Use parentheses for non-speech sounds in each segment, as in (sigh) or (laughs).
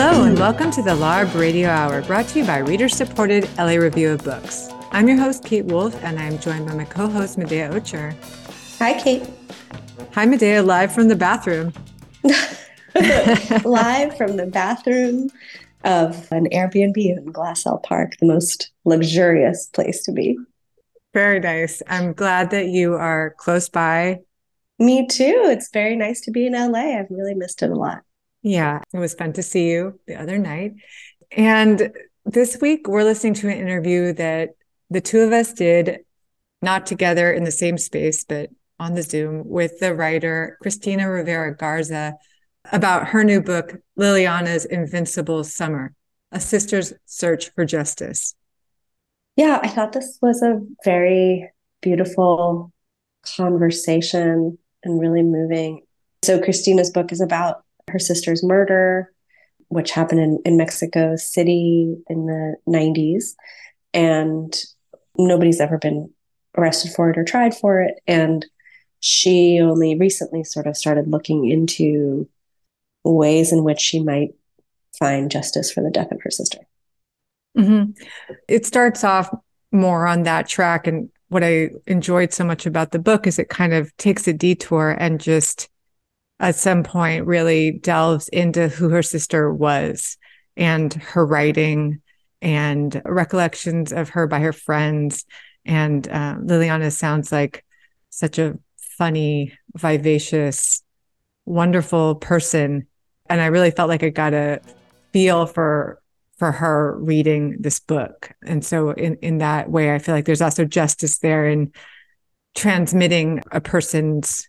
Hello, and welcome to the LARB Radio Hour, brought to you by reader supported LA Review of Books. I'm your host, Kate Wolf, and I'm joined by my co host, Medaya Ocher. Hi, Kate. Hi, Medaya, live from the bathroom. (laughs) live from the bathroom of an Airbnb in Glassell Park, the most luxurious place to be. Very nice. I'm glad that you are close by. Me too. It's very nice to be in LA. I've really missed it a lot. Yeah, it was fun to see you the other night. And this week, we're listening to an interview that the two of us did, not together in the same space, but on the Zoom with the writer Cristina Rivera Garza about her new book, Liliana's Invincible Summer A Sister's Search for Justice. Yeah, I thought this was a very beautiful conversation and really moving. So, Cristina's book is about her sister's murder, which happened in, in Mexico City in the 90s. And nobody's ever been arrested for it or tried for it. And she only recently sort of started looking into ways in which she might find justice for the death of her sister. Mm-hmm. It starts off more on that track. And what I enjoyed so much about the book is it kind of takes a detour and just at some point really delves into who her sister was and her writing and recollections of her by her friends. And uh, Liliana sounds like such a funny, vivacious, wonderful person. And I really felt like I got a feel for for her reading this book. And so in, in that way, I feel like there's also justice there in transmitting a person's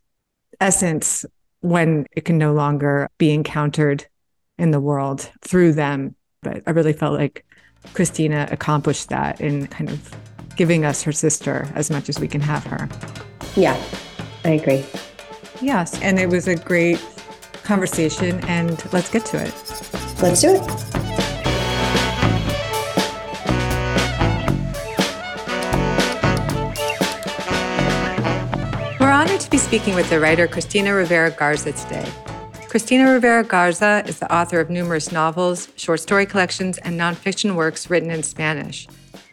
essence when it can no longer be encountered in the world through them. But I really felt like Cristina accomplished that in kind of giving us her sister as much as we can have her. Yeah, I agree. Yes. And it was a great conversation, and let's get to it. Let's do it. Be speaking with the writer Cristina Rivera Garza today. Cristina Rivera Garza is the author of numerous novels, short story collections, and nonfiction works written in Spanish.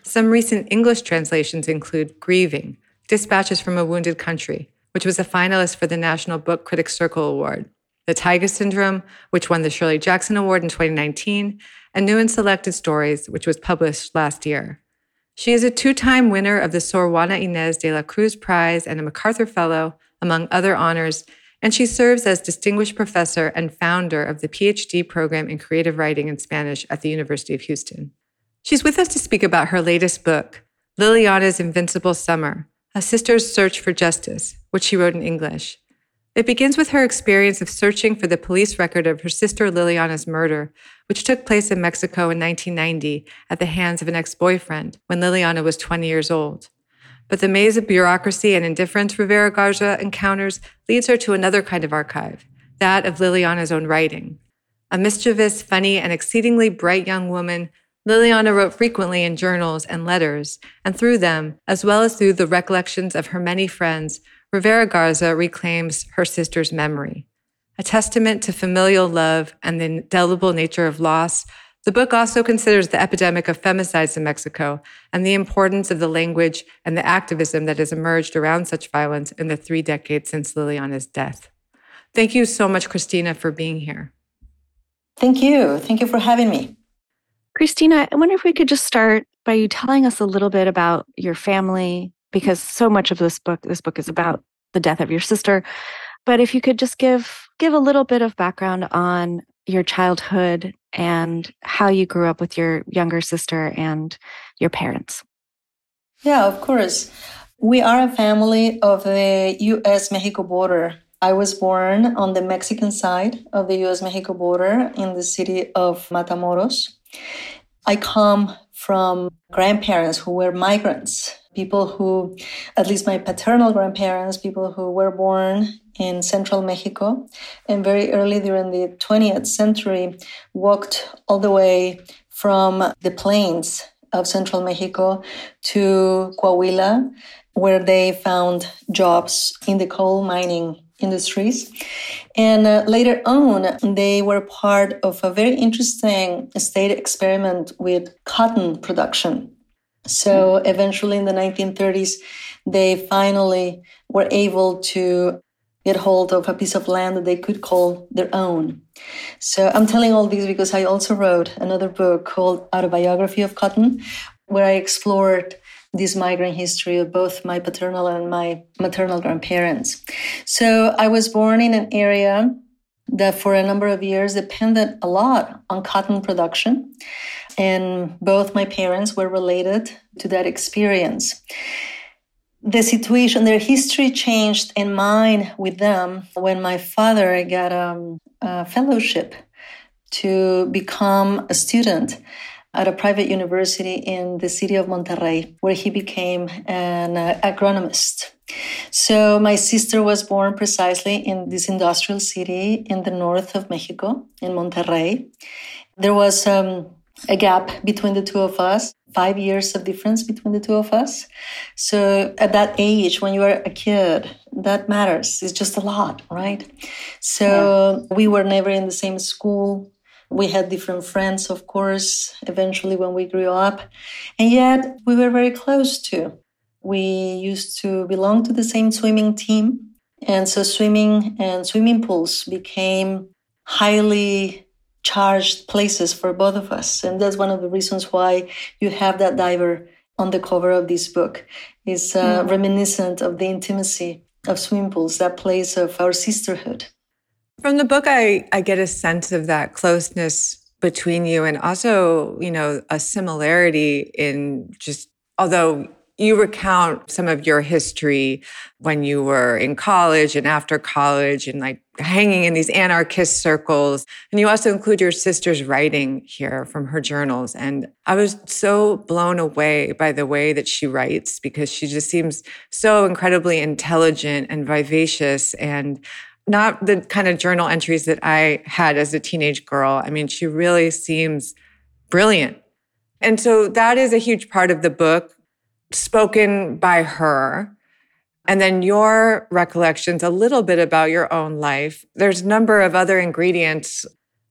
Some recent English translations include Grieving, Dispatches from a Wounded Country, which was a finalist for the National Book Critics Circle Award, The Taiga Syndrome, which won the Shirley Jackson Award in 2019, and New and Selected Stories, which was published last year. She is a two time winner of the Sor Juana Inés de la Cruz Prize and a MacArthur Fellow, among other honors, and she serves as Distinguished Professor and founder of the PhD program in Creative Writing in Spanish at the University of Houston. She's with us to speak about her latest book, Liliana's Invincible Summer A Sister's Search for Justice, which she wrote in English. It begins with her experience of searching for the police record of her sister Liliana's murder, which took place in Mexico in 1990 at the hands of an ex boyfriend when Liliana was 20 years old. But the maze of bureaucracy and indifference Rivera Garza encounters leads her to another kind of archive, that of Liliana's own writing. A mischievous, funny, and exceedingly bright young woman, Liliana wrote frequently in journals and letters, and through them, as well as through the recollections of her many friends, Rivera Garza reclaims her sister's memory. A testament to familial love and the indelible nature of loss, the book also considers the epidemic of femicides in Mexico and the importance of the language and the activism that has emerged around such violence in the three decades since Liliana's death. Thank you so much, Cristina, for being here. Thank you. Thank you for having me. Cristina, I wonder if we could just start by you telling us a little bit about your family, because so much of this book this book is about the death of your sister but if you could just give give a little bit of background on your childhood and how you grew up with your younger sister and your parents? Yeah of course. We are a family of the us mexico border. I was born on the mexican side of the us mexico border in the city of matamoros. I come from grandparents who were migrants people who, at least my paternal grandparents, people who were born in central Mexico and very early during the 20th century walked all the way from the plains of central Mexico to Coahuila, where they found jobs in the coal mining industries. And uh, later on, they were part of a very interesting state experiment with cotton production. So eventually in the 1930s, they finally were able to get hold of a piece of land that they could call their own. So I'm telling all these because I also wrote another book called Autobiography of Cotton, where I explored this migrant history of both my paternal and my maternal grandparents. So I was born in an area that for a number of years depended a lot on cotton production. And both my parents were related to that experience the situation, their history changed in mine with them when my father got um, a fellowship to become a student at a private university in the city of Monterrey, where he became an uh, agronomist. So my sister was born precisely in this industrial city in the north of Mexico, in Monterrey. There was um, a gap between the two of us five years of difference between the two of us. So at that age, when you are a kid, that matters. It's just a lot, right? So yeah. we were never in the same school. We had different friends, of course, eventually when we grew up. And yet we were very close too. We used to belong to the same swimming team. And so swimming and swimming pools became highly charged places for both of us. And that's one of the reasons why you have that diver on the cover of this book is uh, mm. reminiscent of the intimacy of swimming pools, that place of our sisterhood. From the book, I, I get a sense of that closeness between you and also, you know, a similarity in just, although you recount some of your history when you were in college and after college and like hanging in these anarchist circles. And you also include your sister's writing here from her journals. And I was so blown away by the way that she writes because she just seems so incredibly intelligent and vivacious and not the kind of journal entries that I had as a teenage girl. I mean, she really seems brilliant. And so that is a huge part of the book spoken by her. And then your recollections, a little bit about your own life. There's a number of other ingredients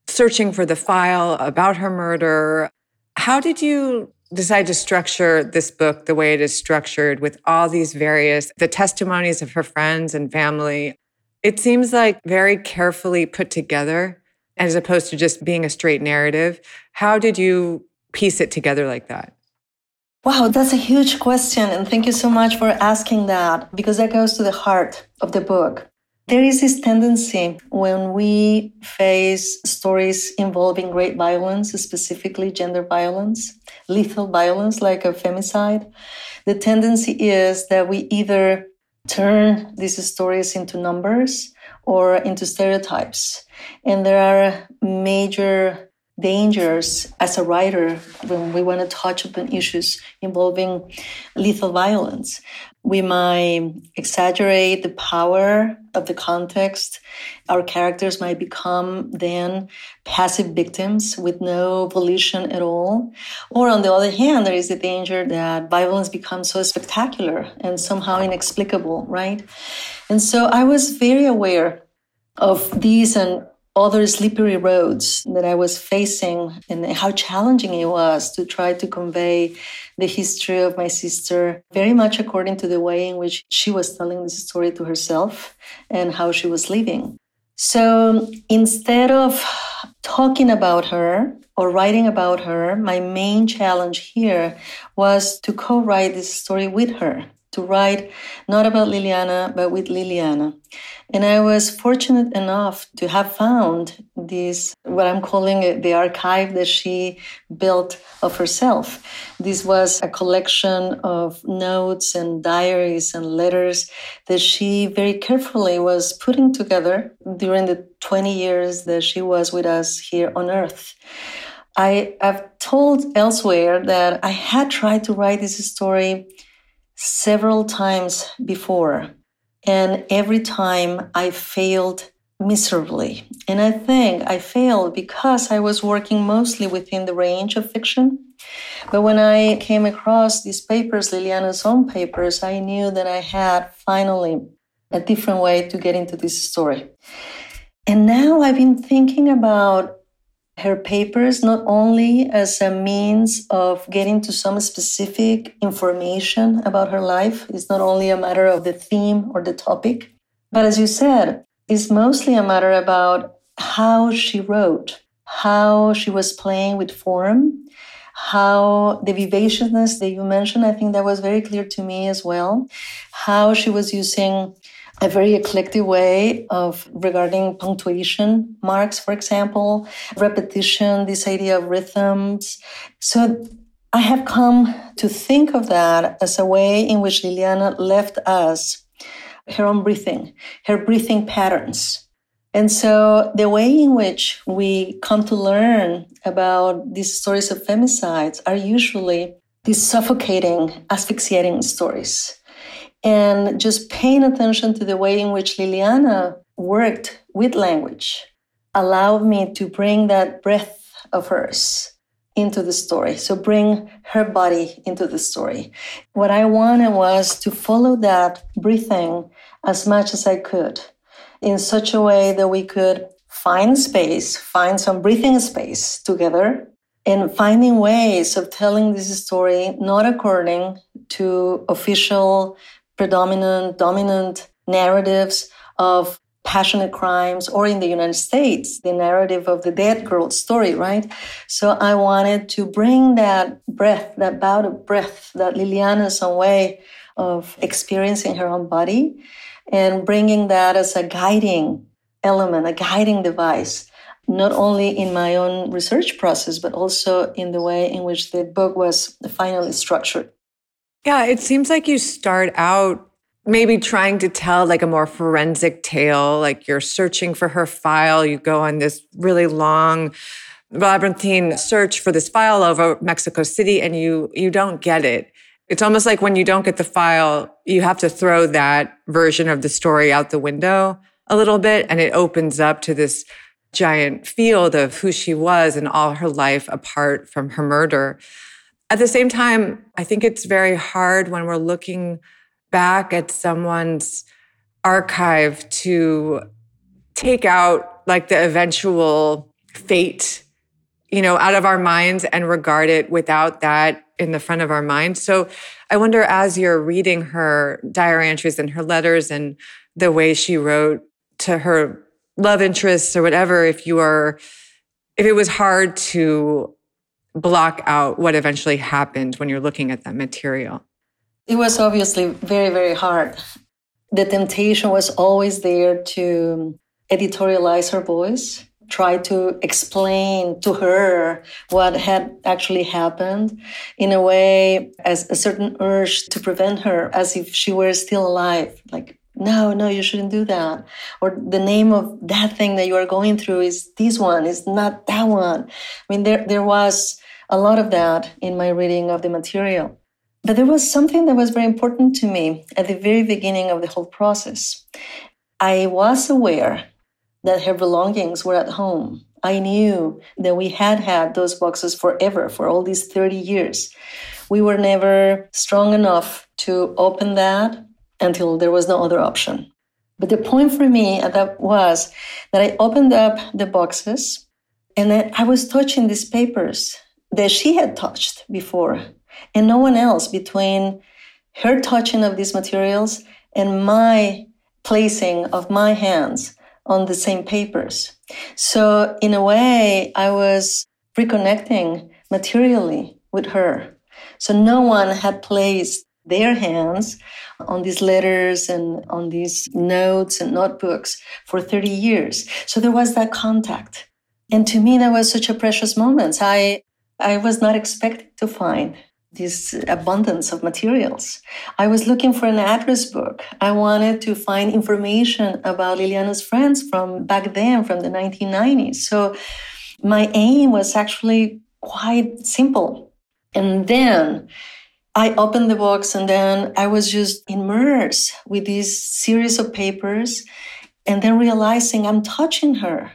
searching for the file about her murder. How did you decide to structure this book the way it is structured with all these various the testimonies of her friends and family it seems like very carefully put together as opposed to just being a straight narrative how did you piece it together like that Wow, that's a huge question. And thank you so much for asking that because that goes to the heart of the book. There is this tendency when we face stories involving great violence, specifically gender violence, lethal violence like a femicide, the tendency is that we either turn these stories into numbers or into stereotypes. And there are major dangers as a writer when we want to touch upon issues involving lethal violence. We might exaggerate the power of the context. Our characters might become then passive victims with no volition at all. Or on the other hand, there is the danger that violence becomes so spectacular and somehow inexplicable, right? And so I was very aware of these and other slippery roads that I was facing and how challenging it was to try to convey the history of my sister very much according to the way in which she was telling this story to herself and how she was living. So instead of talking about her or writing about her, my main challenge here was to co write this story with her to write not about Liliana, but with Liliana. And I was fortunate enough to have found this, what I'm calling the archive that she built of herself. This was a collection of notes and diaries and letters that she very carefully was putting together during the 20 years that she was with us here on earth. I have told elsewhere that I had tried to write this story several times before. And every time I failed miserably. And I think I failed because I was working mostly within the range of fiction. But when I came across these papers, Liliana's own papers, I knew that I had finally a different way to get into this story. And now I've been thinking about her papers not only as a means of getting to some specific information about her life, it's not only a matter of the theme or the topic, but as you said, it's mostly a matter about how she wrote, how she was playing with form, how the vivaciousness that you mentioned, I think that was very clear to me as well, how she was using a very eclectic way of regarding punctuation marks, for example, repetition, this idea of rhythms. So I have come to think of that as a way in which Liliana left us her own breathing, her breathing patterns. And so the way in which we come to learn about these stories of femicides are usually these suffocating, asphyxiating stories and just paying attention to the way in which Liliana worked with language allowed me to bring that breath of hers into the story. So bring her body into the story. What I wanted was to follow that breathing as much as I could in such a way that we could find space, find some breathing space together and finding ways of telling this story not according to official predominant, dominant narratives of passionate crimes, or in the United States, the narrative of the dead girl story, right? So I wanted to bring that breath, that bout of breath, that Liliana's own way of experiencing her own body, and bringing that as a guiding element, a guiding device, not only in my own research process, but also in the way in which the book was finally structured. Yeah, it seems like you start out maybe trying to tell like a more forensic tale, like you're searching for her file, you go on this really long labyrinthine search for this file over Mexico City and you you don't get it. It's almost like when you don't get the file, you have to throw that version of the story out the window a little bit and it opens up to this giant field of who she was and all her life apart from her murder. At the same time, I think it's very hard when we're looking back at someone's archive to take out like the eventual fate, you know, out of our minds and regard it without that in the front of our mind. So I wonder as you're reading her diary entries and her letters and the way she wrote to her love interests or whatever, if you are, if it was hard to block out what eventually happened when you're looking at that material? It was obviously very, very hard. The temptation was always there to editorialize her voice, try to explain to her what had actually happened in a way as a certain urge to prevent her as if she were still alive. Like, no, no, you shouldn't do that. Or the name of that thing that you are going through is this one, is not that one. I mean, there, there was a lot of that in my reading of the material. But there was something that was very important to me at the very beginning of the whole process. I was aware that her belongings were at home. I knew that we had had those boxes forever, for all these 30 years. We were never strong enough to open that until there was no other option. But the point for me that was that I opened up the boxes and I was touching these papers that she had touched before, and no one else between her touching of these materials and my placing of my hands on the same papers. So, in a way, I was reconnecting materially with her. So, no one had placed their hands on these letters and on these notes and notebooks for 30 years. So, there was that contact. And to me, that was such a precious moment. I I was not expecting to find this abundance of materials. I was looking for an address book. I wanted to find information about Liliana's friends from back then, from the 1990s. So my aim was actually quite simple. And then I opened the box and then I was just immersed with this series of papers and then realizing I'm touching her.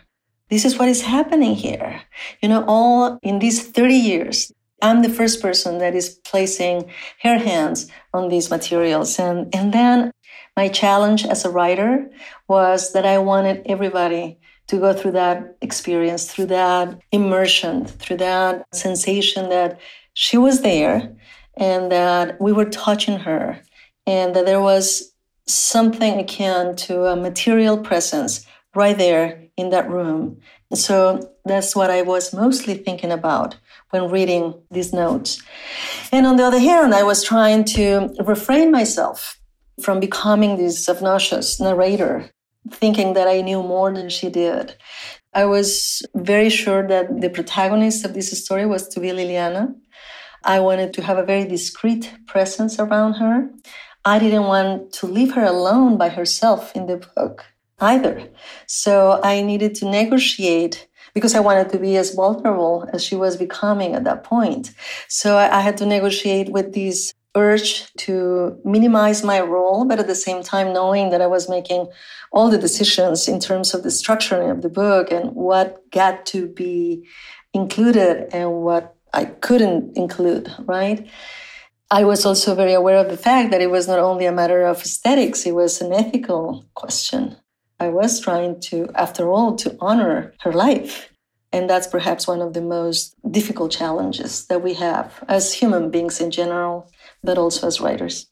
This is what is happening here. You know, all in these 30 years, I'm the first person that is placing her hands on these materials. And, and then my challenge as a writer was that I wanted everybody to go through that experience, through that immersion, through that sensation that she was there and that we were touching her and that there was something akin to a material presence right there in that room. So that's what I was mostly thinking about when reading these notes. And on the other hand, I was trying to refrain myself from becoming this obnoxious narrator, thinking that I knew more than she did. I was very sure that the protagonist of this story was to be Liliana. I wanted to have a very discreet presence around her. I didn't want to leave her alone by herself in the book either. So I needed to negotiate because I wanted to be as vulnerable as she was becoming at that point. So I, I had to negotiate with this urge to minimize my role, but at the same time knowing that I was making all the decisions in terms of the structuring of the book and what got to be included and what I couldn't include, right? I was also very aware of the fact that it was not only a matter of aesthetics, it was an ethical question. I was trying to, after all, to honor her life. And that's perhaps one of the most difficult challenges that we have as human beings in general, but also as writers.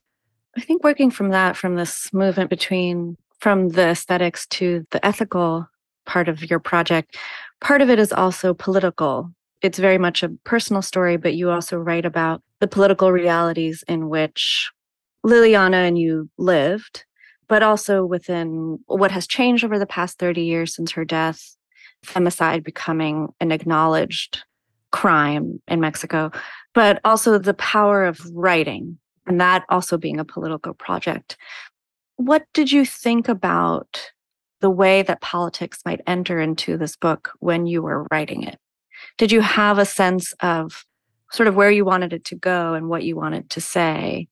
I think working from that, from this movement between from the aesthetics to the ethical part of your project, part of it is also political. It's very much a personal story, but you also write about the political realities in which Liliana and you lived, but also within what has changed over the past 30 years since her death, femicide becoming an acknowledged crime in Mexico, but also the power of writing and that also being a political project. What did you think about the way that politics might enter into this book when you were writing it? Did you have a sense of sort of where you wanted it to go and what you wanted to say?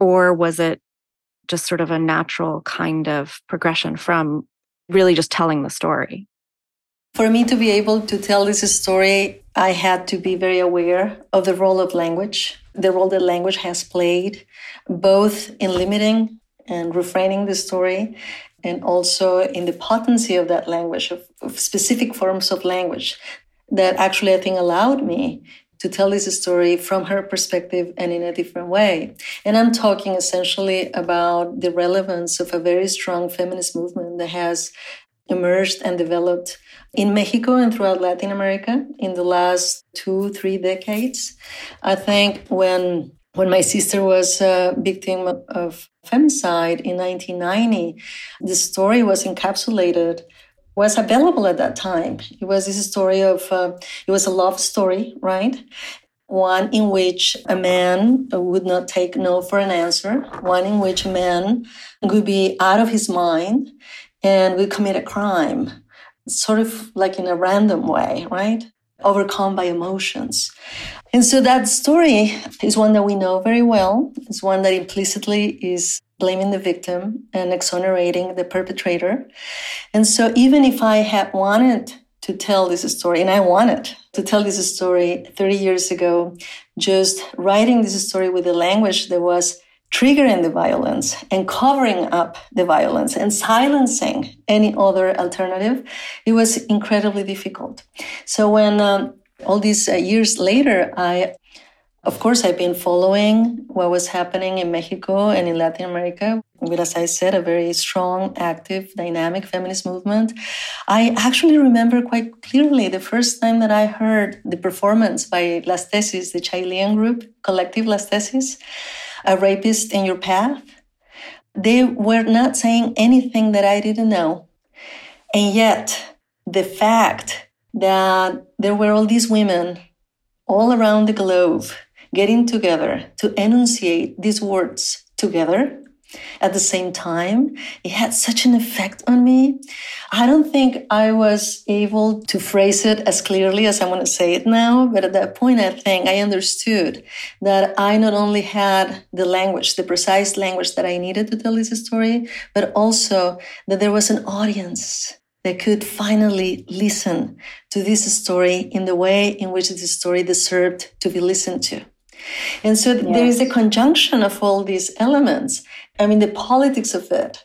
Or was it just sort of a natural kind of progression from really just telling the story? For me to be able to tell this story, I had to be very aware of the role of language, the role that language has played, both in limiting and refraining the story, and also in the potency of that language, of, of specific forms of language that actually I think allowed me to tell this story from her perspective and in a different way. And I'm talking essentially about the relevance of a very strong feminist movement that has emerged and developed in Mexico and throughout Latin America in the last two, three decades. I think when when my sister was a victim of femicide in 1990, the story was encapsulated was available at that time. It was this story of, uh, it was a love story, right? One in which a man would not take no for an answer. One in which a man would be out of his mind and would commit a crime, sort of like in a random way, right? Overcome by emotions. And so that story is one that we know very well. It's one that implicitly is blaming the victim and exonerating the perpetrator. And so even if I had wanted to tell this story, and I wanted to tell this story 30 years ago, just writing this story with the language that was triggering the violence and covering up the violence and silencing any other alternative, it was incredibly difficult. So when um, all these uh, years later, I of course, I've been following what was happening in Mexico and in Latin America with, as I said, a very strong, active, dynamic feminist movement. I actually remember quite clearly the first time that I heard the performance by Las Tesis, the Chilean group, Collective Las Tesis, A Rapist in Your Path. They were not saying anything that I didn't know. And yet, the fact that there were all these women all around the globe getting together to enunciate these words together at the same time, it had such an effect on me. I don't think I was able to phrase it as clearly as I want to say it now, but at that point, I think I understood that I not only had the language, the precise language that I needed to tell this story, but also that there was an audience that could finally listen to this story in the way in which this story deserved to be listened to. And so yes. there is a conjunction of all these elements. I mean, the politics of it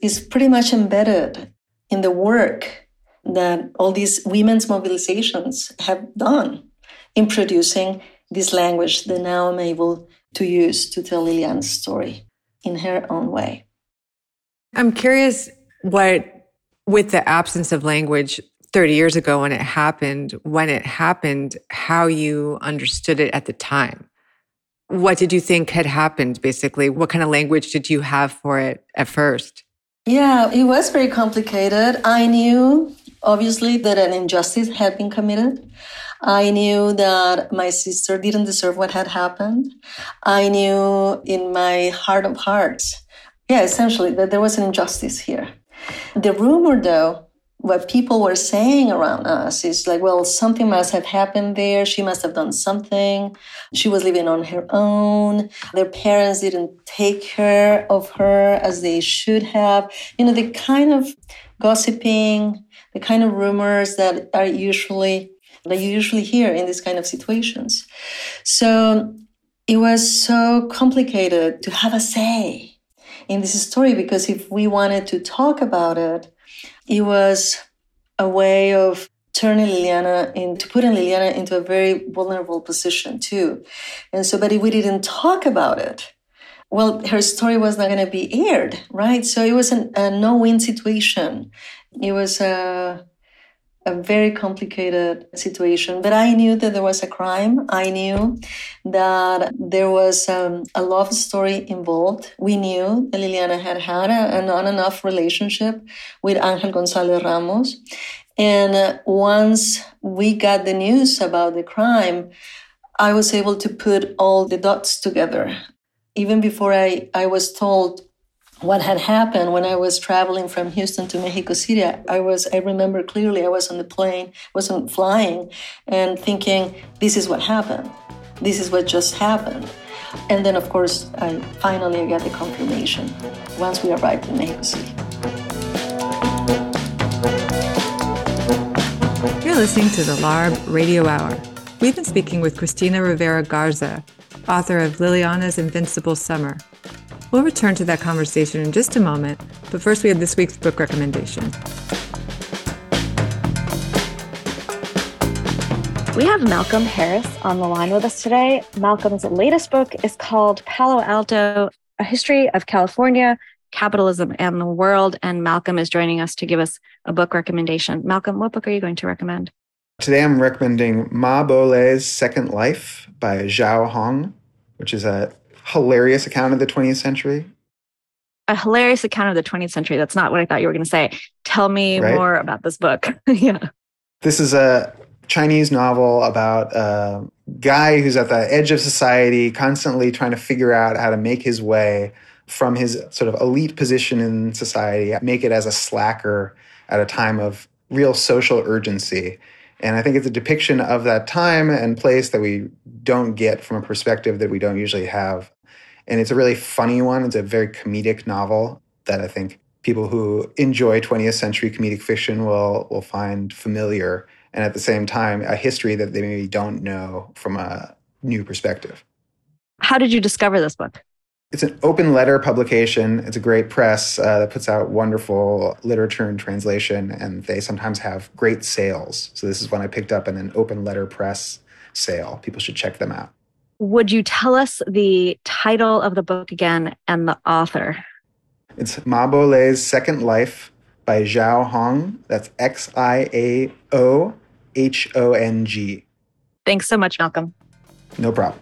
is pretty much embedded in the work that all these women's mobilizations have done in producing this language that now I'm able to use to tell Liliana's story in her own way. I'm curious what, with the absence of language 30 years ago when it happened, when it happened, how you understood it at the time. What did you think had happened, basically? What kind of language did you have for it at first? Yeah, it was very complicated. I knew, obviously, that an injustice had been committed. I knew that my sister didn't deserve what had happened. I knew in my heart of hearts, yeah, essentially, that there was an injustice here. The rumor, though, what people were saying around us is like, well, something must have happened there. She must have done something. She was living on her own. Their parents didn't take care of her as they should have. You know, the kind of gossiping, the kind of rumors that are usually that you usually hear in these kind of situations. So it was so complicated to have a say in this story because if we wanted to talk about it, it was a way of turning Liliana into putting Liliana into a very vulnerable position too. And so, but if we didn't talk about it, well, her story was not going to be aired, right? So it was an, a no-win situation. It was a a very complicated situation. But I knew that there was a crime. I knew that there was um, a love story involved. We knew that Liliana had had an on and off relationship with Angel Gonzalez Ramos. And uh, once we got the news about the crime, I was able to put all the dots together. Even before I, I was told what had happened when I was traveling from Houston to Mexico City. I was, I remember clearly, I was on the plane, wasn't flying, and thinking, this is what happened. This is what just happened. And then, of course, I finally got the confirmation once we arrived in Mexico City. You're listening to the LARB Radio Hour. We've been speaking with Cristina Rivera Garza, author of Liliana's Invincible Summer, We'll return to that conversation in just a moment, but first we have this week's book recommendation. We have Malcolm Harris on the line with us today. Malcolm's latest book is called Palo Alto A History of California, Capitalism, and the World. And Malcolm is joining us to give us a book recommendation. Malcolm, what book are you going to recommend? Today I'm recommending Ma Bo Second Life by Xiao Hong, which is a hilarious account of the 20th century? A hilarious account of the 20th century. That's not what I thought you were going to say. Tell me right? more about this book. (laughs) yeah. This is a Chinese novel about a guy who's at the edge of society, constantly trying to figure out how to make his way from his sort of elite position in society, make it as a slacker at a time of real social urgency. And I think it's a depiction of that time and place that we don't get from a perspective that we don't usually have and it's a really funny one. It's a very comedic novel that I think people who enjoy 20th century comedic fiction will will find familiar and at the same time a history that they maybe don't know from a new perspective. How did you discover this book? It's an open letter publication. It's a great press uh, that puts out wonderful literature and translation, and they sometimes have great sales. So, this is one I picked up in an open letter press sale. People should check them out. Would you tell us the title of the book again and the author? It's Ma Bo'le's Second Life by Xiao Hong. That's X I A O H O N G. Thanks so much, Malcolm. No problem.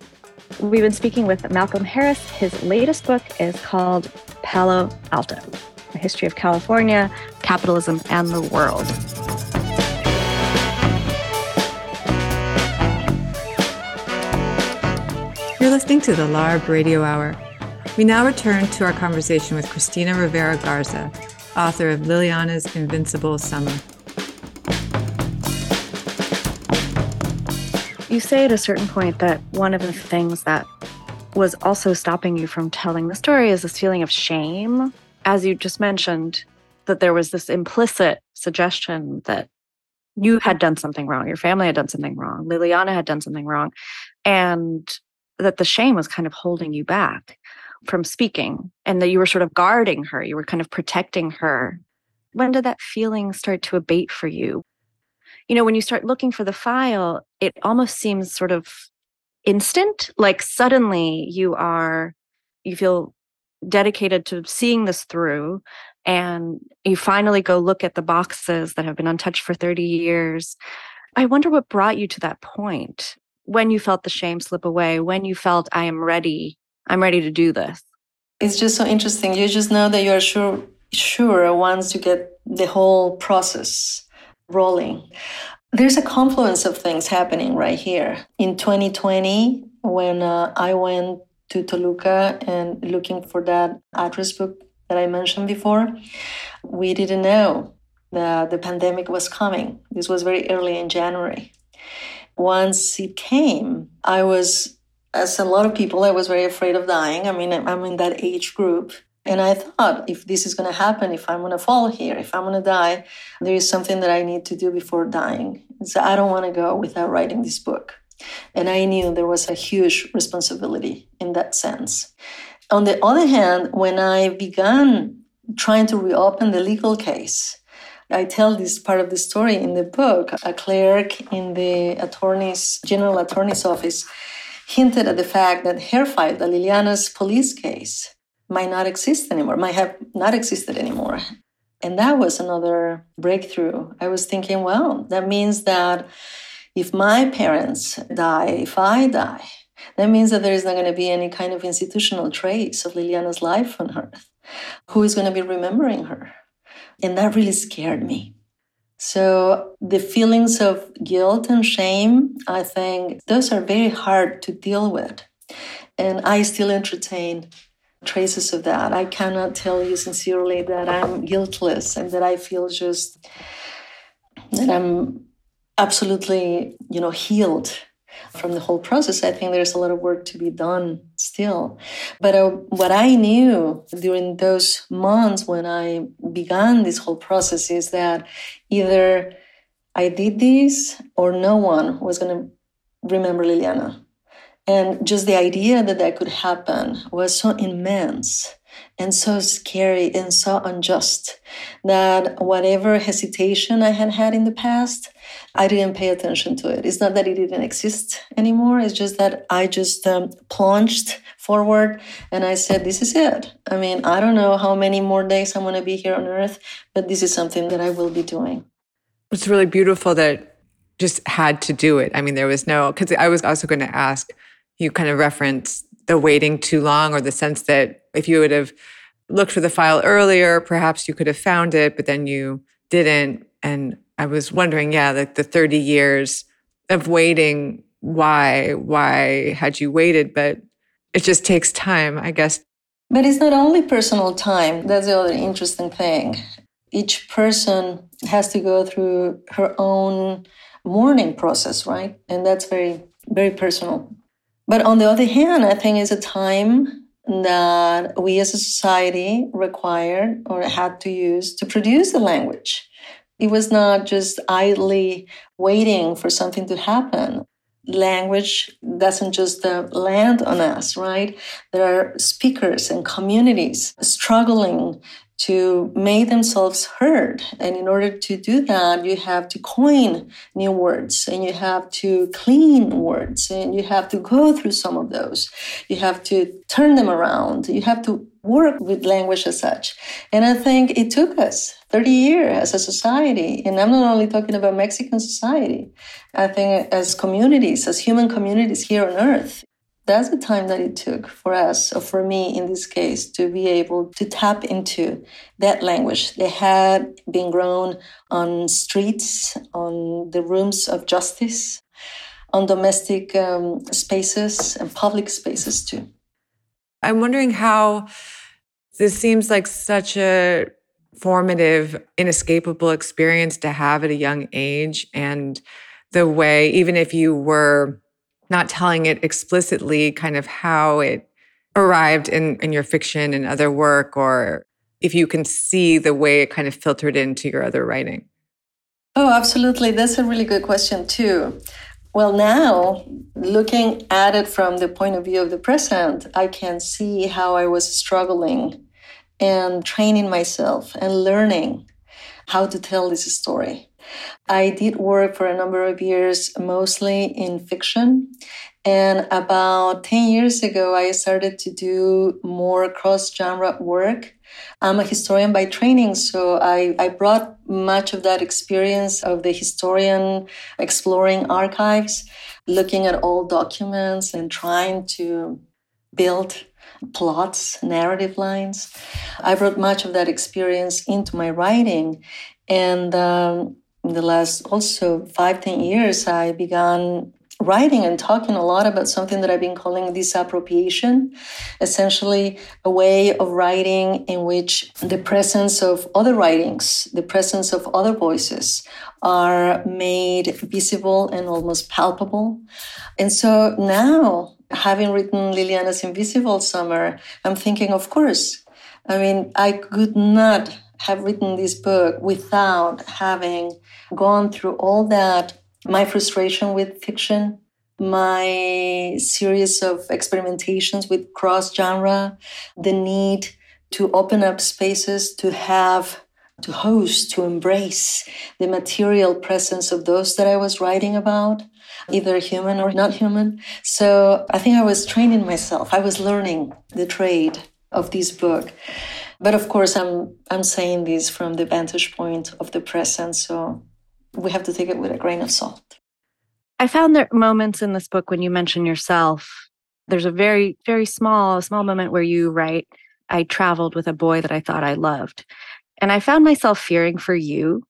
We've been speaking with Malcolm Harris. His latest book is called Palo Alto A History of California, Capitalism, and the World. Listening to the LARB Radio Hour. We now return to our conversation with Cristina Rivera Garza, author of Liliana's Invincible Summer. You say at a certain point that one of the things that was also stopping you from telling the story is this feeling of shame. As you just mentioned, that there was this implicit suggestion that you had done something wrong, your family had done something wrong, Liliana had done something wrong, and that the shame was kind of holding you back from speaking and that you were sort of guarding her, you were kind of protecting her. When did that feeling start to abate for you? You know, when you start looking for the file, it almost seems sort of instant, like suddenly you are, you feel dedicated to seeing this through and you finally go look at the boxes that have been untouched for 30 years. I wonder what brought you to that point when you felt the shame slip away, when you felt, I am ready, I'm ready to do this. It's just so interesting. You just know that you are sure, sure once you get the whole process rolling. There's a confluence of things happening right here. In 2020, when uh, I went to Toluca and looking for that address book that I mentioned before, we didn't know that the pandemic was coming. This was very early in January. Once it came, I was, as a lot of people, I was very afraid of dying. I mean, I'm in that age group. And I thought, if this is going to happen, if I'm going to fall here, if I'm going to die, there is something that I need to do before dying. So I don't want to go without writing this book. And I knew there was a huge responsibility in that sense. On the other hand, when I began trying to reopen the legal case, I tell this part of the story in the book. A clerk in the attorney's general attorney's office hinted at the fact that her file, the Liliana's police case, might not exist anymore, might have not existed anymore. And that was another breakthrough. I was thinking, well, that means that if my parents die, if I die, that means that there is not going to be any kind of institutional trace of Liliana's life on earth. Who is going to be remembering her? And that really scared me. So the feelings of guilt and shame, I think those are very hard to deal with. And I still entertain traces of that. I cannot tell you sincerely that I'm guiltless and that I feel just that I'm absolutely, you know, healed from the whole process. I think there's a lot of work to be done still. But uh, what I knew during those months when I began this whole process is that either I did this or no one was going to remember Liliana. And just the idea that that could happen was so immense and so scary and so unjust that whatever hesitation I had had in the past, I didn't pay attention to it. It's not that it didn't exist anymore. It's just that I just um, plunged forward and I said, This is it. I mean, I don't know how many more days I'm going to be here on earth, but this is something that I will be doing. It's really beautiful that just had to do it. I mean, there was no, because I was also going to ask, you kind of reference the waiting too long or the sense that if you would have looked for the file earlier, perhaps you could have found it, but then you didn't. And I was wondering, yeah, like the 30 years of waiting, why, why had you waited? But it just takes time, I guess. But it's not only personal time. That's the other interesting thing. Each person has to go through her own mourning process, right? And that's very, very personal. But on the other hand, I think it's a time that we as a society required or had to use to produce the language. It was not just idly waiting for something to happen. Language doesn't just uh, land on us, right? There are speakers and communities struggling to make themselves heard. And in order to do that, you have to coin new words and you have to clean words and you have to go through some of those. You have to turn them around. You have to work with language as such. And I think it took us 30 years as a society. And I'm not only talking about Mexican society. I think as communities, as human communities here on earth, that's the time that it took for us, or for me in this case, to be able to tap into that language. They had been grown on streets, on the rooms of justice, on domestic um, spaces and public spaces too. I'm wondering how this seems like such a formative, inescapable experience to have at a young age. And the way, even if you were not telling it explicitly kind of how it arrived in, in your fiction and other work or if you can see the way it kind of filtered into your other writing. Oh, absolutely. That's a really good question, too. Well, now looking at it from the point of view of the present, I can see how I was struggling and training myself and learning how to tell this story. I did work for a number of years, mostly in fiction. And about 10 years ago, I started to do more cross genre work. I'm a historian by training, so I, I brought much of that experience of the historian exploring archives, looking at old documents and trying to build plots, narrative lines. I brought much of that experience into my writing. And um, in the last also five, ten years, I began writing and talking a lot about something that I've been calling disappropriation, essentially a way of writing in which the presence of other writings, the presence of other voices are made visible and almost palpable. And so now, having written Liliana's Invincible Summer, I'm thinking, of course, I mean, I could not have written this book without having gone through all that my frustration with fiction, my series of experimentations with cross genre, the need to open up spaces to have to host, to embrace the material presence of those that I was writing about, either human or not human. So I think I was training myself. I was learning the trade of this book. But of course, I'm I'm saying this from the vantage point of the present, so we have to take it with a grain of salt. I found there moments in this book when you mention yourself. There's a very very small small moment where you write, "I traveled with a boy that I thought I loved," and I found myself fearing for you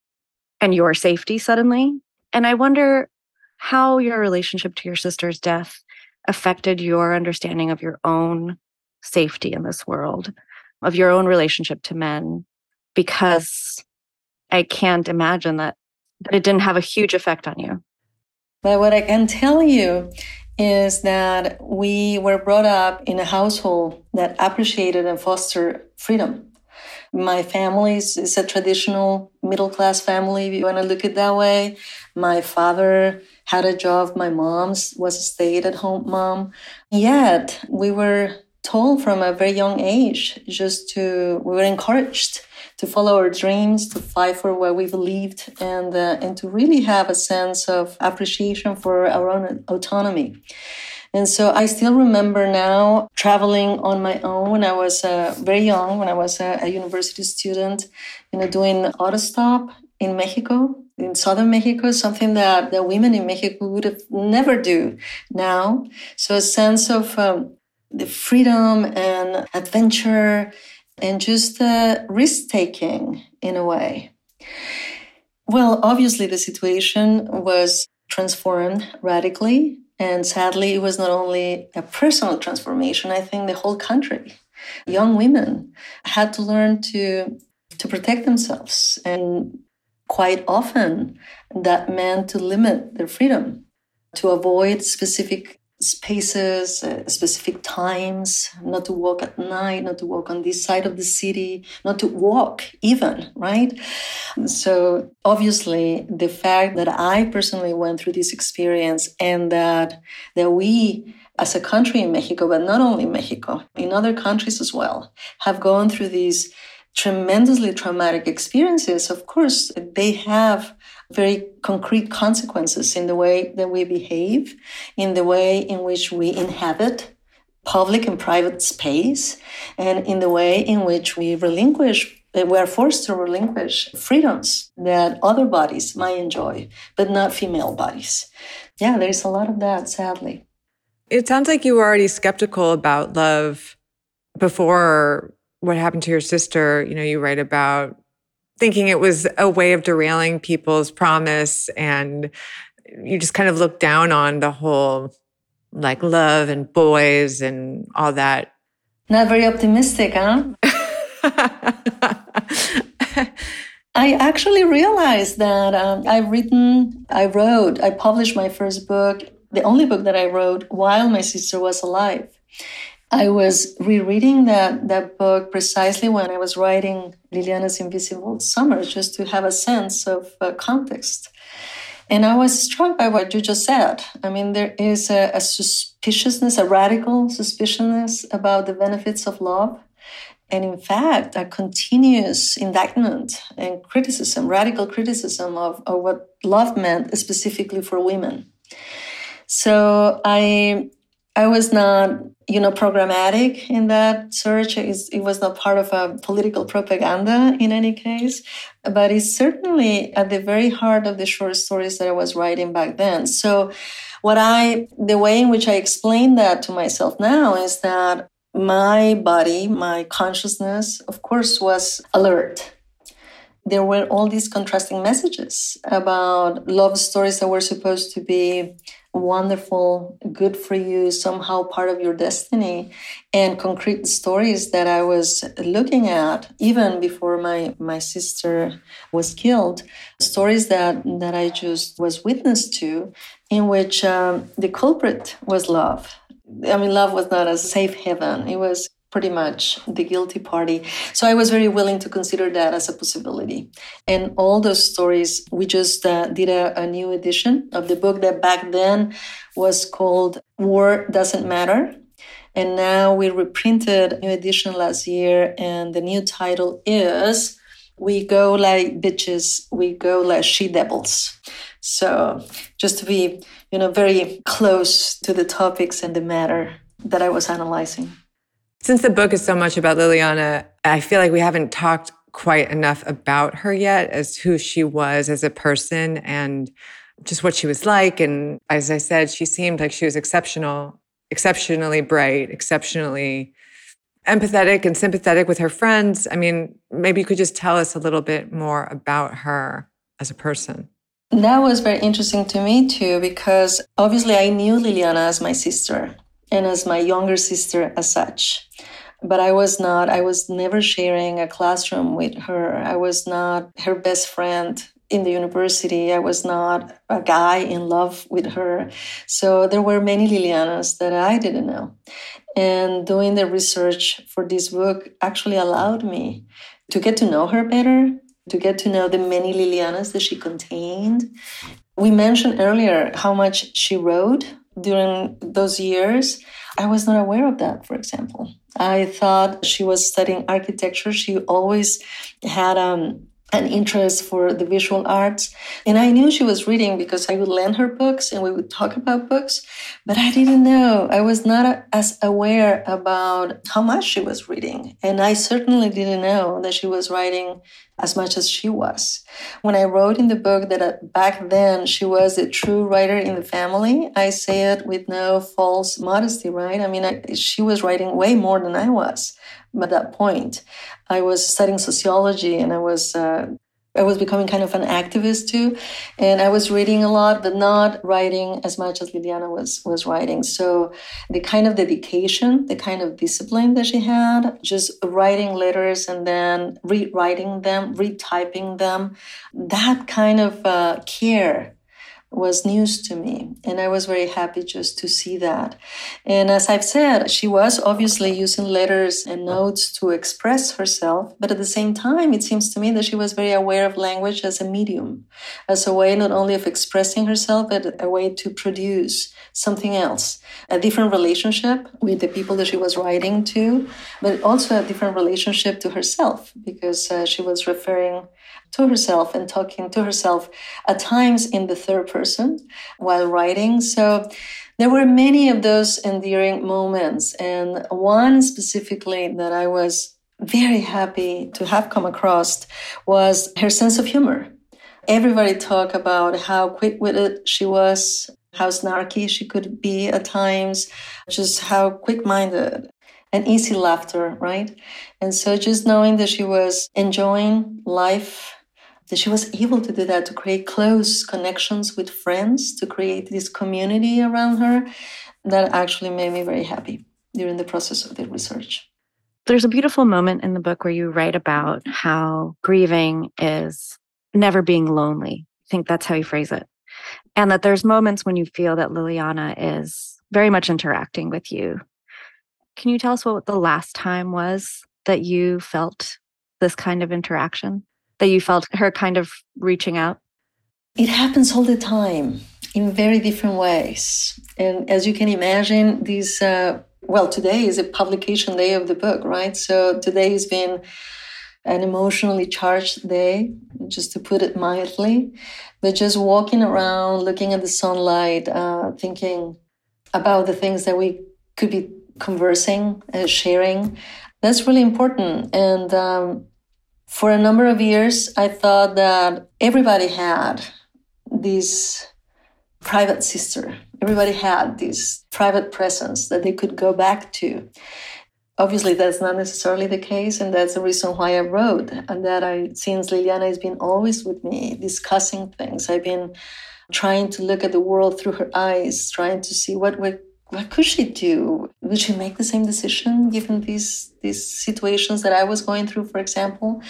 and your safety suddenly. And I wonder how your relationship to your sister's death affected your understanding of your own safety in this world of your own relationship to men because I can't imagine that, that it didn't have a huge effect on you. But what I can tell you is that we were brought up in a household that appreciated and fostered freedom. My family is a traditional middle class family, if you want to look at it that way. My father had a job, my mom was a stay at home mom. Yet we were told from a very young age just to we were encouraged to follow our dreams to fight for what we believed and uh, and to really have a sense of appreciation for our own autonomy and so I still remember now traveling on my own when I was uh, very young, when I was a, a university student, you know, doing autostop in Mexico, in southern Mexico, something that the women in Mexico would have never do now. So a sense of um, the freedom and adventure and just uh, risk taking in a way. Well, obviously, the situation was transformed radically. And sadly, it was not only a personal transformation, I think the whole country, young women had to learn to, to protect themselves. And quite often, that meant to limit their freedom, to avoid specific spaces, uh, specific times, not to walk at night, not to walk on this side of the city, not to walk even, right? So obviously the fact that I personally went through this experience and that, that we as a country in Mexico, but not only Mexico, in other countries as well, have gone through these tremendously traumatic experiences, of course, they have very concrete consequences in the way that we behave, in the way in which we inhabit public and private space, and in the way in which we relinquish, we are forced to relinquish freedoms that other bodies might enjoy, but not female bodies. Yeah, there's a lot of that, sadly. It sounds like you were already skeptical about love before what happened to your sister. You know, you write about thinking it was a way of derailing people's promise and you just kind of look down on the whole like love and boys and all that. Not very optimistic, huh? (laughs) I actually realized that um, I've written, I wrote, I published my first book, the only book that I wrote while my sister was alive. I was rereading that, that book precisely when I was writing Liliana's Invincible Summer, just to have a sense of uh, context. And I was struck by what you just said. I mean, there is a, a suspiciousness, a radical suspiciousness about the benefits of love. And in fact, a continuous indictment and criticism, radical criticism of, of what love meant specifically for women. So I I was not, you know, programmatic in that search. it was not part of a political propaganda in any case, but it's certainly at the very heart of the short stories that I was writing back then. So what I, the way in which I explain that to myself now is that my body, my consciousness, of course, was alert. There were all these contrasting messages about love stories that were supposed to be wonderful, good for you, somehow part of your destiny, and concrete stories that I was looking at even before my my sister was killed. Stories that that I just was witness to, in which um, the culprit was love. I mean, love was not a safe haven. It was pretty much the guilty party. So I was very willing to consider that as a possibility. And all those stories, we just uh, did a, a new edition of the book that back then was called War Doesn't Matter. And now we reprinted a new edition last year, and the new title is We Go Like Bitches, We Go Like She Devils. So just to be, you know, very close to the topics and the matter that I was analyzing. Since the book is so much about Liliana, I feel like we haven't talked quite enough about her yet as who she was as a person and just what she was like. And as I said, she seemed like she was exceptional, exceptionally bright, exceptionally empathetic and sympathetic with her friends. I mean, maybe you could just tell us a little bit more about her as a person. That was very interesting to me too, because obviously I knew Liliana as my sister and as my younger sister as such. But I was not, I was never sharing a classroom with her. I was not her best friend in the university. I was not a guy in love with her. So there were many Lilianas that I didn't know. And doing the research for this book actually allowed me to get to know her better, to get to know the many Lilianas that she contained. We mentioned earlier how much she wrote during those years. I was not aware of that, for example. I thought she was studying architecture. She always had um, an interest for the visual arts. And I knew she was reading because I would lend her books and we would talk about books, but I didn't know. I was not as aware about how much she was reading. And I certainly didn't know that she was writing as much as she was. When I wrote in the book that uh, back then she was a true writer in the family, I say it with no false modesty, right? I mean, I, she was writing way more than I was at that point. I was studying sociology and I was uh, I was becoming kind of an activist too, and I was reading a lot, but not writing as much as Liliana was was writing. So the kind of dedication, the kind of discipline that she had, just writing letters and then rewriting them, retyping them, that kind of uh, care was news to me. And I was very happy just to see that. And as I've said, she was obviously using letters and notes to express herself. But at the same time, it seems to me that she was very aware of language as a medium, as a way not only of expressing herself, but a way to produce something else, a different relationship with the people that she was writing to, but also a different relationship to herself because uh, she was referring to herself and talking to herself at times in the third person while writing. So there were many of those endearing moments. And one specifically that I was very happy to have come across was her sense of humor. Everybody talked about how quick witted she was, how snarky she could be at times, just how quick minded and easy laughter, right? And so just knowing that she was enjoying life that she was able to do that to create close connections with friends to create this community around her that actually made me very happy during the process of the research. There's a beautiful moment in the book where you write about how grieving is never being lonely. I think that's how you phrase it. And that there's moments when you feel that liliana is very much interacting with you Can you tell us what the last time was that you felt this kind of interaction? That you felt her kind of reaching out? It happens all the time in very different ways. And as you can imagine, these, uh, well, today is a publication day of the book, right? So today has been an emotionally charged day, just to put it mildly. But just walking around, looking at the sunlight, uh, thinking about the things that we could be conversing, uh, sharing, that's really important. And um, for a number of years, I thought that everybody had this private sister. Everybody had this private presence that they could go back to. Obviously, that's not necessarily the case, and that's the reason why I wrote. And that I, since Liliana has been always with me, discussing things, I've been trying to look at the world through her eyes, trying to see what what, what could she do? Would she make the same decision given these these situations that I was going through, for example?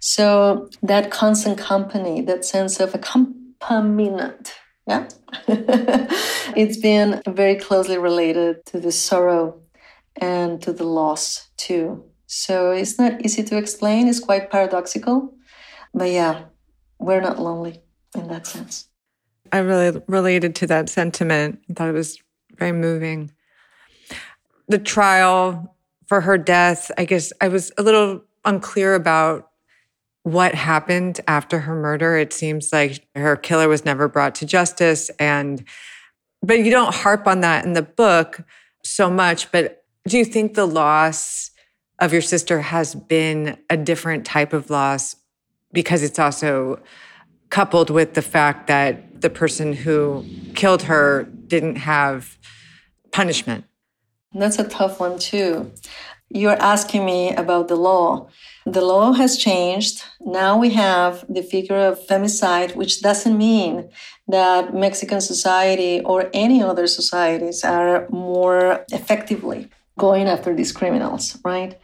So that constant company, that sense of accompaniment, yeah, (laughs) it's been very closely related to the sorrow and to the loss too. So it's not easy to explain. It's quite paradoxical. But yeah, we're not lonely in that sense. I really related to that sentiment. I thought it was very moving. The trial for her death, I guess I was a little unclear about what happened after her murder. It seems like her killer was never brought to justice and but you don't harp on that in the book so much, but do you think the loss of your sister has been a different type of loss because it's also coupled with the fact that the person who killed her didn't have punishment? That's a tough one, too. You're asking me about the law. The law has changed. Now we have the figure of femicide, which doesn't mean that Mexican society or any other societies are more effectively going after these criminals, right?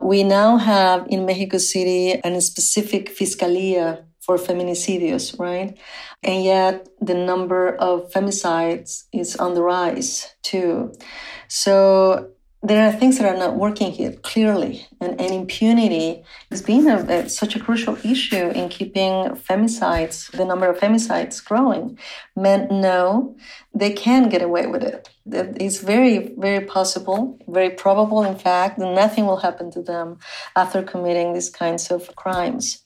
We now have in Mexico City a specific fiscalia for feminicidios, right? And yet the number of femicides is on the rise too. So there are things that are not working here clearly and, and impunity has been a, a, such a crucial issue in keeping femicides the number of femicides growing men know they can get away with it it's very very possible very probable in fact that nothing will happen to them after committing these kinds of crimes.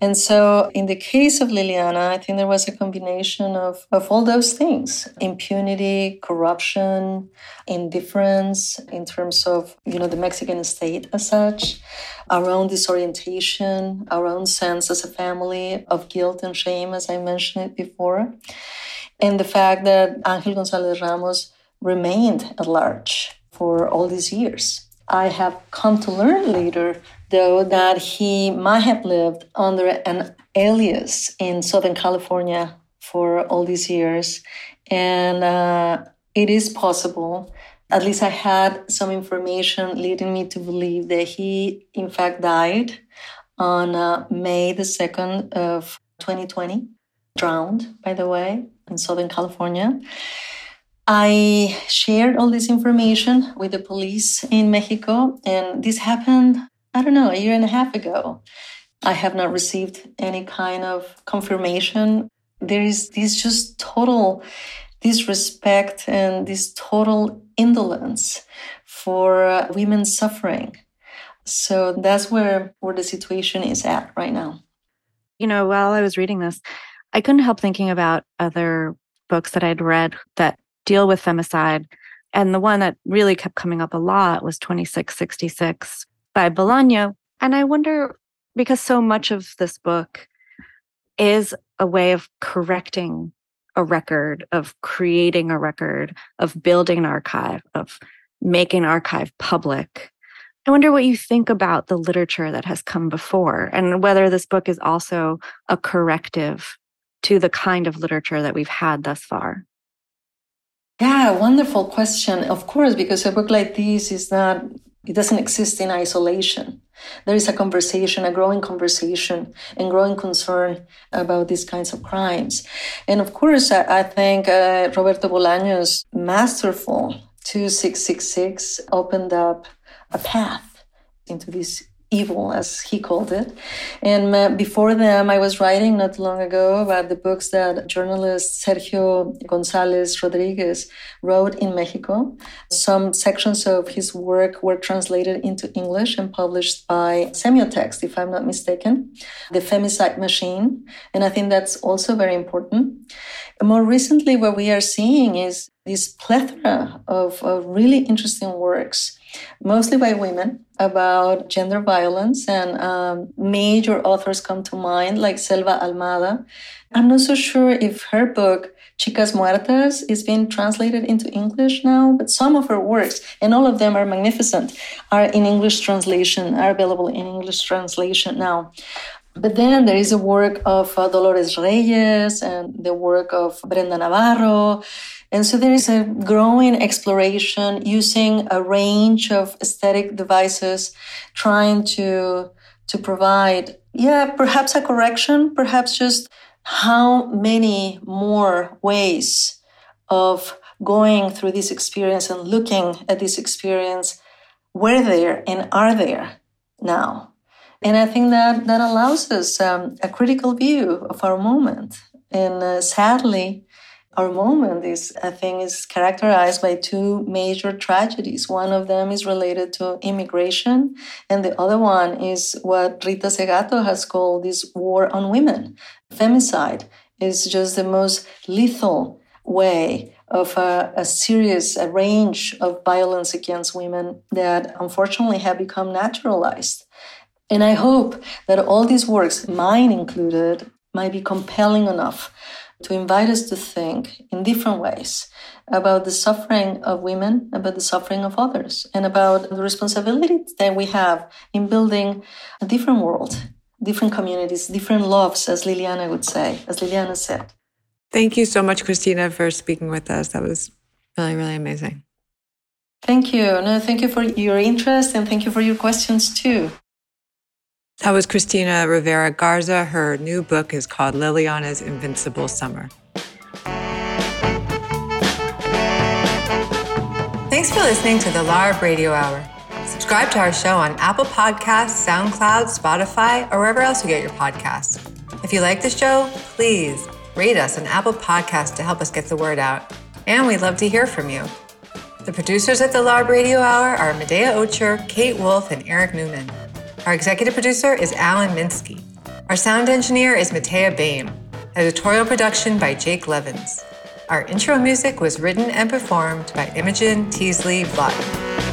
And so in the case of liliana i think there was a combination of, of all those things impunity corruption indifference in terms of you know the mexican state as such our own disorientation our own sense as a family of guilt and shame as i mentioned it before and the fact that Angel Gonzalez Ramos remained at large for all these years. I have come to learn later, though, that he might have lived under an alias in Southern California for all these years. And uh, it is possible, at least I had some information leading me to believe that he, in fact, died on uh, May the 2nd of 2020, drowned, by the way in Southern California. I shared all this information with the police in Mexico, and this happened, I don't know, a year and a half ago. I have not received any kind of confirmation. There is this just total disrespect and this total indolence for uh, women suffering. So that's where, where the situation is at right now. You know, while I was reading this, I couldn't help thinking about other books that I'd read that deal with femicide. And the one that really kept coming up a lot was 2666 by Bolaño. And I wonder, because so much of this book is a way of correcting a record, of creating a record, of building an archive, of making archive public. I wonder what you think about the literature that has come before and whether this book is also a corrective to the kind of literature that we've had thus far? Yeah, wonderful question. Of course, because a book like this is not, it doesn't exist in isolation. There is a conversation, a growing conversation, and growing concern about these kinds of crimes. And of course, I, I think uh, Roberto Bolaño's masterful 2666 opened up a path into this evil, as he called it. And uh, before them, I was writing not long ago about the books that journalist Sergio Gonzalez Rodriguez wrote in Mexico. Some sections of his work were translated into English and published by Semiotext, if I'm not mistaken, The Femicide Machine. And I think that's also very important. More recently, what we are seeing is this plethora of, of really interesting works mostly by women, about gender violence. And um, major authors come to mind, like Selva Almada. I'm not so sure if her book, Chicas Muertas, is being translated into English now, but some of her works, and all of them are magnificent, are in English translation, are available in English translation now. But then there is a work of uh, Dolores Reyes and the work of Brenda Navarro and so there is a growing exploration using a range of aesthetic devices, trying to, to provide, yeah, perhaps a correction, perhaps just how many more ways of going through this experience and looking at this experience were there and are there now. And I think that that allows us um, a critical view of our moment. And uh, sadly, our moment is, I think, is characterized by two major tragedies. One of them is related to immigration, and the other one is what Rita Segato has called this war on women. Femicide is just the most lethal way of a, a, serious a range of violence against women that unfortunately have become naturalized. And I hope that all these works, mine included, might be compelling enough to invite us to think in different ways about the suffering of women, about the suffering of others, and about the responsibility that we have in building a different world, different communities, different loves, as Liliana would say, as Liliana said. Thank you so much, Cristina, for speaking with us. That was really, really amazing. Thank you. No, thank you for your interest and thank you for your questions too. That was Cristina Rivera Garza. Her new book is called Liliana's Invincible Summer. Thanks for listening to the LARB Radio Hour. Subscribe to our show on Apple Podcasts, SoundCloud, Spotify, or wherever else you get your podcasts. If you like the show, please rate us on Apple Podcasts to help us get the word out. And we'd love to hear from you. The producers at the LARB Radio Hour are Medaya Ocher, Kate Wolf, and Eric Newman. Our executive producer is Alan Minsky. Our sound engineer is Matea Bain. Editorial production by Jake Levins. Our intro music was written and performed by Imogen Teasley Vaughton.